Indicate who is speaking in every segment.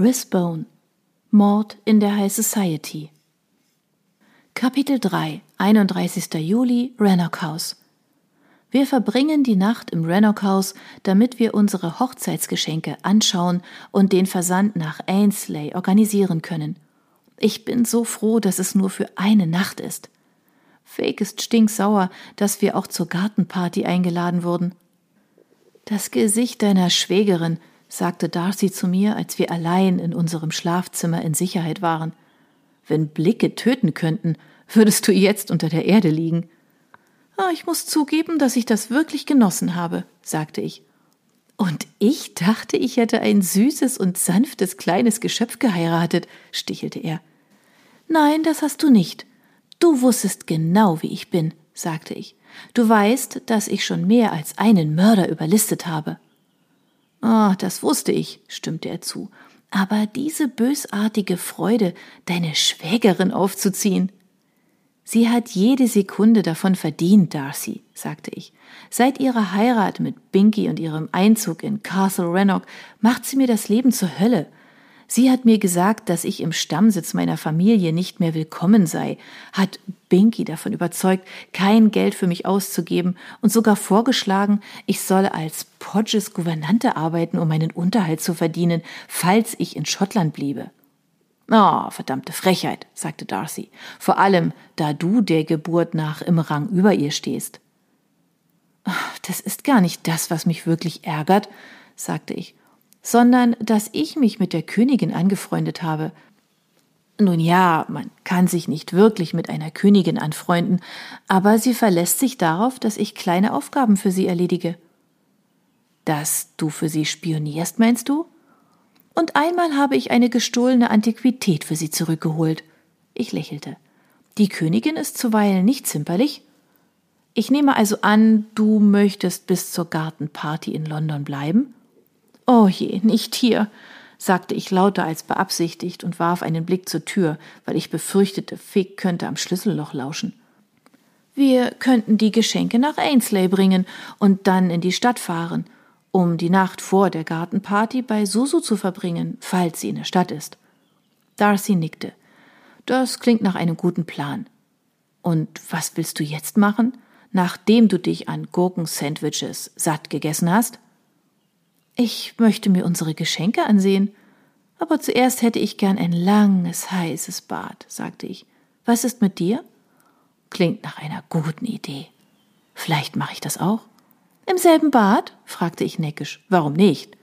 Speaker 1: Risbone Mord in der High Society Kapitel 3 31. Juli Rannoch House Wir verbringen die Nacht im Rannoch House, damit wir unsere Hochzeitsgeschenke anschauen und den Versand nach Ainsley organisieren können. Ich bin so froh, dass es nur für eine Nacht ist. Fake ist stinksauer, dass wir auch zur Gartenparty eingeladen wurden. Das Gesicht deiner Schwägerin, sagte Darcy zu mir, als wir allein in unserem Schlafzimmer in Sicherheit waren. Wenn Blicke töten könnten, würdest du jetzt unter der Erde liegen. Ah, ich muss zugeben, dass ich das wirklich genossen habe, sagte ich. Und ich dachte, ich hätte ein süßes und sanftes kleines Geschöpf geheiratet, stichelte er. Nein, das hast du nicht. Du wusstest genau, wie ich bin, sagte ich. Du weißt, dass ich schon mehr als einen Mörder überlistet habe. Ah, oh, das wusste ich, stimmte er zu. Aber diese bösartige Freude, deine Schwägerin aufzuziehen. Sie hat jede Sekunde davon verdient, Darcy, sagte ich. Seit ihrer Heirat mit Binky und ihrem Einzug in Castle Rannoch macht sie mir das Leben zur Hölle. Sie hat mir gesagt, dass ich im Stammsitz meiner Familie nicht mehr willkommen sei, hat Binky davon überzeugt, kein Geld für mich auszugeben und sogar vorgeschlagen, ich solle als Podges Gouvernante arbeiten, um meinen Unterhalt zu verdienen, falls ich in Schottland bliebe. Oh, verdammte Frechheit, sagte Darcy, vor allem, da du der Geburt nach im Rang über ihr stehst. Das ist gar nicht das, was mich wirklich ärgert, sagte ich sondern dass ich mich mit der Königin angefreundet habe. Nun ja, man kann sich nicht wirklich mit einer Königin anfreunden, aber sie verlässt sich darauf, dass ich kleine Aufgaben für sie erledige. Dass du für sie spionierst, meinst du? Und einmal habe ich eine gestohlene Antiquität für sie zurückgeholt. Ich lächelte. Die Königin ist zuweilen nicht zimperlich. Ich nehme also an, du möchtest bis zur Gartenparty in London bleiben? Oh je, nicht hier, sagte ich lauter als beabsichtigt und warf einen Blick zur Tür, weil ich befürchtete, Fig könnte am Schlüsselloch lauschen. Wir könnten die Geschenke nach Ainsley bringen und dann in die Stadt fahren, um die Nacht vor der Gartenparty bei Susu zu verbringen, falls sie in der Stadt ist. Darcy nickte. Das klingt nach einem guten Plan. Und was willst du jetzt machen, nachdem du dich an Gurkensandwiches satt gegessen hast? Ich möchte mir unsere Geschenke ansehen. Aber zuerst hätte ich gern ein langes, heißes Bad, sagte ich. Was ist mit dir? Klingt nach einer guten Idee. Vielleicht mache ich das auch. Im selben Bad? fragte ich neckisch. Warum nicht?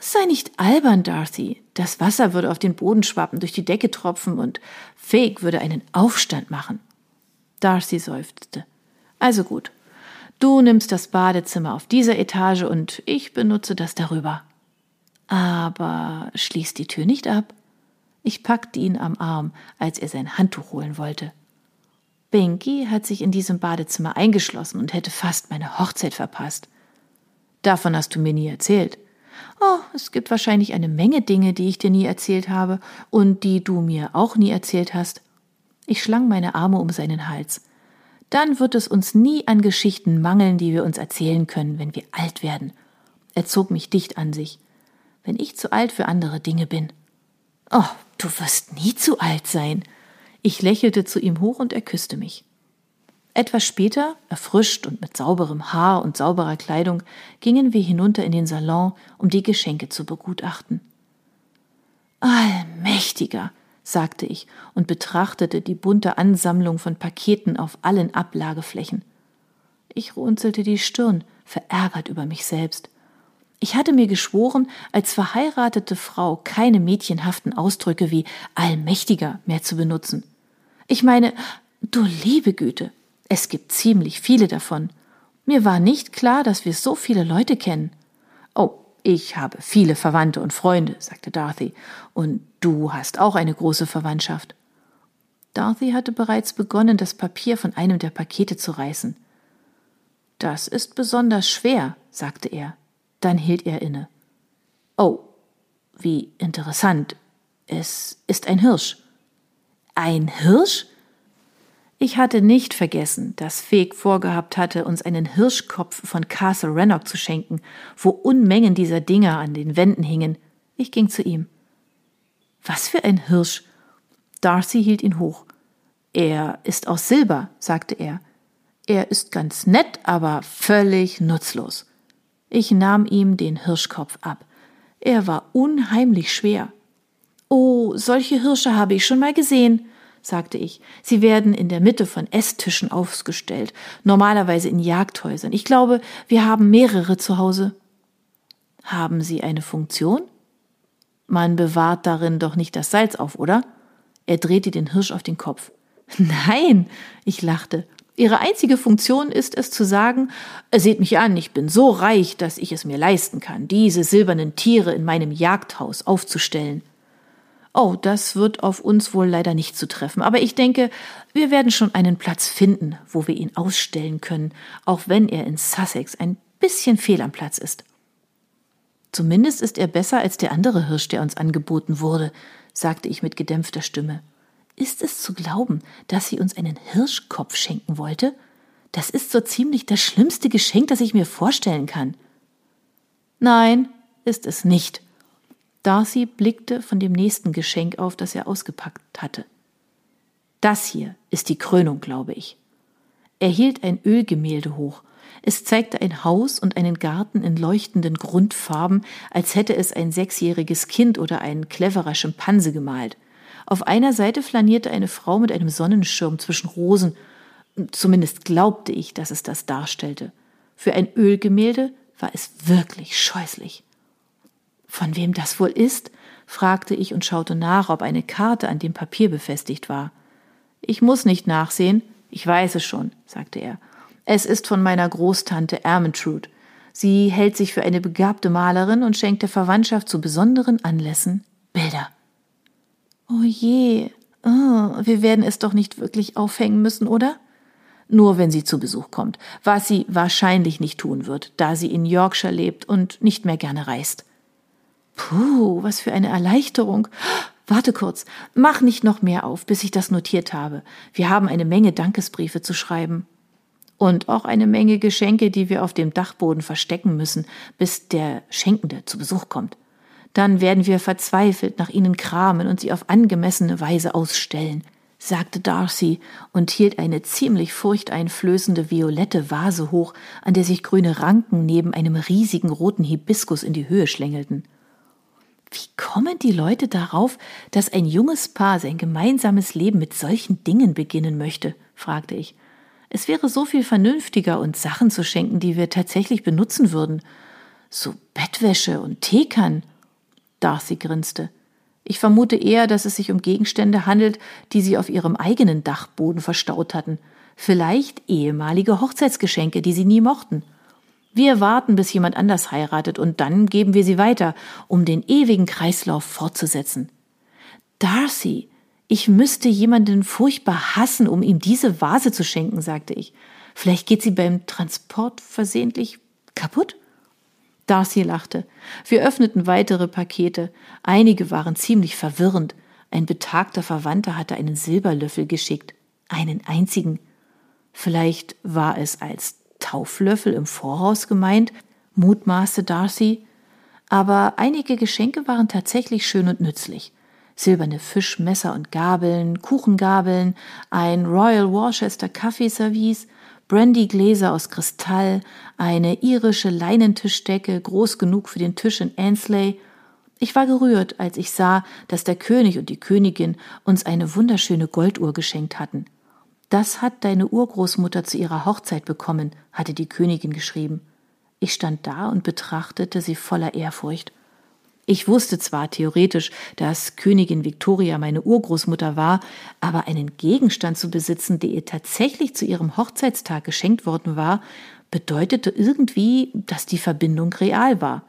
Speaker 1: Sei nicht albern, Darcy. Das Wasser würde auf den Boden schwappen, durch die Decke tropfen und Fake würde einen Aufstand machen. Darcy seufzte. Also gut, Du nimmst das Badezimmer auf dieser Etage und ich benutze das darüber. Aber schließ die Tür nicht ab. Ich packte ihn am Arm, als er sein Handtuch holen wollte. Binky hat sich in diesem Badezimmer eingeschlossen und hätte fast meine Hochzeit verpasst. Davon hast du mir nie erzählt. Oh, es gibt wahrscheinlich eine Menge Dinge, die ich dir nie erzählt habe und die du mir auch nie erzählt hast. Ich schlang meine Arme um seinen Hals dann wird es uns nie an Geschichten mangeln, die wir uns erzählen können, wenn wir alt werden. Er zog mich dicht an sich. Wenn ich zu alt für andere Dinge bin. Oh, du wirst nie zu alt sein. Ich lächelte zu ihm hoch und er küsste mich. Etwas später, erfrischt und mit sauberem Haar und sauberer Kleidung, gingen wir hinunter in den Salon, um die Geschenke zu begutachten. Allmächtiger, sagte ich und betrachtete die bunte Ansammlung von Paketen auf allen Ablageflächen. Ich runzelte die Stirn, verärgert über mich selbst. Ich hatte mir geschworen, als verheiratete Frau keine mädchenhaften Ausdrücke wie allmächtiger mehr zu benutzen. Ich meine, du liebe Güte, es gibt ziemlich viele davon. Mir war nicht klar, dass wir so viele Leute kennen. Oh, ich habe viele Verwandte und Freunde, sagte Dorothy, und du hast auch eine große Verwandtschaft. Dorothy hatte bereits begonnen, das Papier von einem der Pakete zu reißen. Das ist besonders schwer, sagte er. Dann hielt er inne. Oh, wie interessant. Es ist ein Hirsch. Ein Hirsch? Ich hatte nicht vergessen, dass Feg vorgehabt hatte, uns einen Hirschkopf von Castle Rannoch zu schenken, wo Unmengen dieser Dinger an den Wänden hingen. Ich ging zu ihm. Was für ein Hirsch. Darcy hielt ihn hoch. Er ist aus Silber, sagte er. Er ist ganz nett, aber völlig nutzlos. Ich nahm ihm den Hirschkopf ab. Er war unheimlich schwer. Oh, solche Hirsche habe ich schon mal gesehen, sagte ich. Sie werden in der Mitte von Esstischen aufgestellt, normalerweise in Jagdhäusern. Ich glaube, wir haben mehrere zu Hause. Haben sie eine Funktion? Man bewahrt darin doch nicht das Salz auf, oder? Er drehte den Hirsch auf den Kopf. Nein, ich lachte. Ihre einzige Funktion ist es zu sagen, seht mich an, ich bin so reich, dass ich es mir leisten kann, diese silbernen Tiere in meinem Jagdhaus aufzustellen. Oh, das wird auf uns wohl leider nicht zutreffen, aber ich denke, wir werden schon einen Platz finden, wo wir ihn ausstellen können, auch wenn er in Sussex ein bisschen fehl am Platz ist. Zumindest ist er besser als der andere Hirsch, der uns angeboten wurde, sagte ich mit gedämpfter Stimme. Ist es zu glauben, dass sie uns einen Hirschkopf schenken wollte? Das ist so ziemlich das schlimmste Geschenk, das ich mir vorstellen kann. Nein, ist es nicht. Darcy blickte von dem nächsten Geschenk auf, das er ausgepackt hatte. Das hier ist die Krönung, glaube ich. Er hielt ein Ölgemälde hoch. Es zeigte ein Haus und einen Garten in leuchtenden Grundfarben, als hätte es ein sechsjähriges Kind oder ein cleverer Schimpanse gemalt. Auf einer Seite flanierte eine Frau mit einem Sonnenschirm zwischen Rosen. Zumindest glaubte ich, dass es das darstellte. Für ein Ölgemälde war es wirklich scheußlich. Von wem das wohl ist? fragte ich und schaute nach, ob eine Karte an dem Papier befestigt war. Ich muss nicht nachsehen, ich weiß es schon, sagte er. Es ist von meiner Großtante Ermentrude. Sie hält sich für eine begabte Malerin und schenkt der Verwandtschaft zu besonderen Anlässen Bilder. Oh je, oh, wir werden es doch nicht wirklich aufhängen müssen, oder? Nur wenn sie zu Besuch kommt, was sie wahrscheinlich nicht tun wird, da sie in Yorkshire lebt und nicht mehr gerne reist. Puh, was für eine Erleichterung. Warte kurz, mach nicht noch mehr auf, bis ich das notiert habe. Wir haben eine Menge Dankesbriefe zu schreiben. Und auch eine Menge Geschenke, die wir auf dem Dachboden verstecken müssen, bis der Schenkende zu Besuch kommt dann werden wir verzweifelt nach ihnen kramen und sie auf angemessene Weise ausstellen, sagte Darcy und hielt eine ziemlich furchteinflößende violette Vase hoch, an der sich grüne Ranken neben einem riesigen roten Hibiskus in die Höhe schlängelten. Wie kommen die Leute darauf, dass ein junges Paar sein gemeinsames Leben mit solchen Dingen beginnen möchte? fragte ich. Es wäre so viel vernünftiger, uns Sachen zu schenken, die wir tatsächlich benutzen würden. So Bettwäsche und Teekern Darcy grinste. Ich vermute eher, dass es sich um Gegenstände handelt, die sie auf ihrem eigenen Dachboden verstaut hatten. Vielleicht ehemalige Hochzeitsgeschenke, die sie nie mochten. Wir warten, bis jemand anders heiratet, und dann geben wir sie weiter, um den ewigen Kreislauf fortzusetzen. Darcy, ich müsste jemanden furchtbar hassen, um ihm diese Vase zu schenken, sagte ich. Vielleicht geht sie beim Transport versehentlich kaputt? Darcy lachte. Wir öffneten weitere Pakete. Einige waren ziemlich verwirrend. Ein betagter Verwandter hatte einen Silberlöffel geschickt. Einen einzigen. Vielleicht war es als Tauflöffel im Voraus gemeint, mutmaßte Darcy. Aber einige Geschenke waren tatsächlich schön und nützlich. Silberne Fischmesser und Gabeln, Kuchengabeln, ein Royal Worcester Kaffeeservice, Brandygläser aus Kristall, eine irische Leinentischdecke, groß genug für den Tisch in Ansley. Ich war gerührt, als ich sah, dass der König und die Königin uns eine wunderschöne Golduhr geschenkt hatten. Das hat deine Urgroßmutter zu ihrer Hochzeit bekommen, hatte die Königin geschrieben. Ich stand da und betrachtete sie voller Ehrfurcht. Ich wusste zwar theoretisch, dass Königin Victoria meine Urgroßmutter war, aber einen Gegenstand zu besitzen, der ihr tatsächlich zu ihrem Hochzeitstag geschenkt worden war, bedeutete irgendwie, dass die Verbindung real war.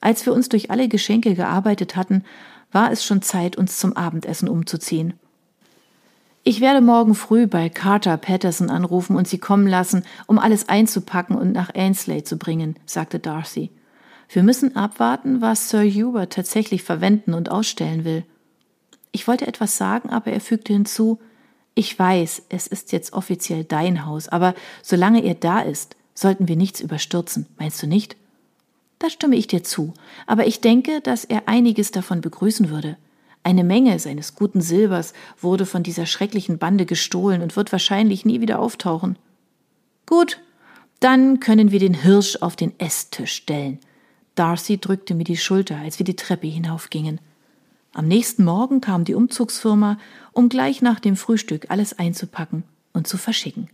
Speaker 1: Als wir uns durch alle Geschenke gearbeitet hatten, war es schon Zeit, uns zum Abendessen umzuziehen. Ich werde morgen früh bei Carter Patterson anrufen und sie kommen lassen, um alles einzupacken und nach Ainsley zu bringen, sagte Darcy. Wir müssen abwarten, was Sir Hubert tatsächlich verwenden und ausstellen will. Ich wollte etwas sagen, aber er fügte hinzu, ich weiß, es ist jetzt offiziell dein Haus, aber solange er da ist, sollten wir nichts überstürzen, meinst du nicht? Da stimme ich dir zu, aber ich denke, dass er einiges davon begrüßen würde. Eine Menge seines guten Silbers wurde von dieser schrecklichen Bande gestohlen und wird wahrscheinlich nie wieder auftauchen. Gut, dann können wir den Hirsch auf den Esstisch stellen. Darcy drückte mir die Schulter, als wir die Treppe hinaufgingen. Am nächsten Morgen kam die Umzugsfirma, um gleich nach dem Frühstück alles einzupacken und zu verschicken.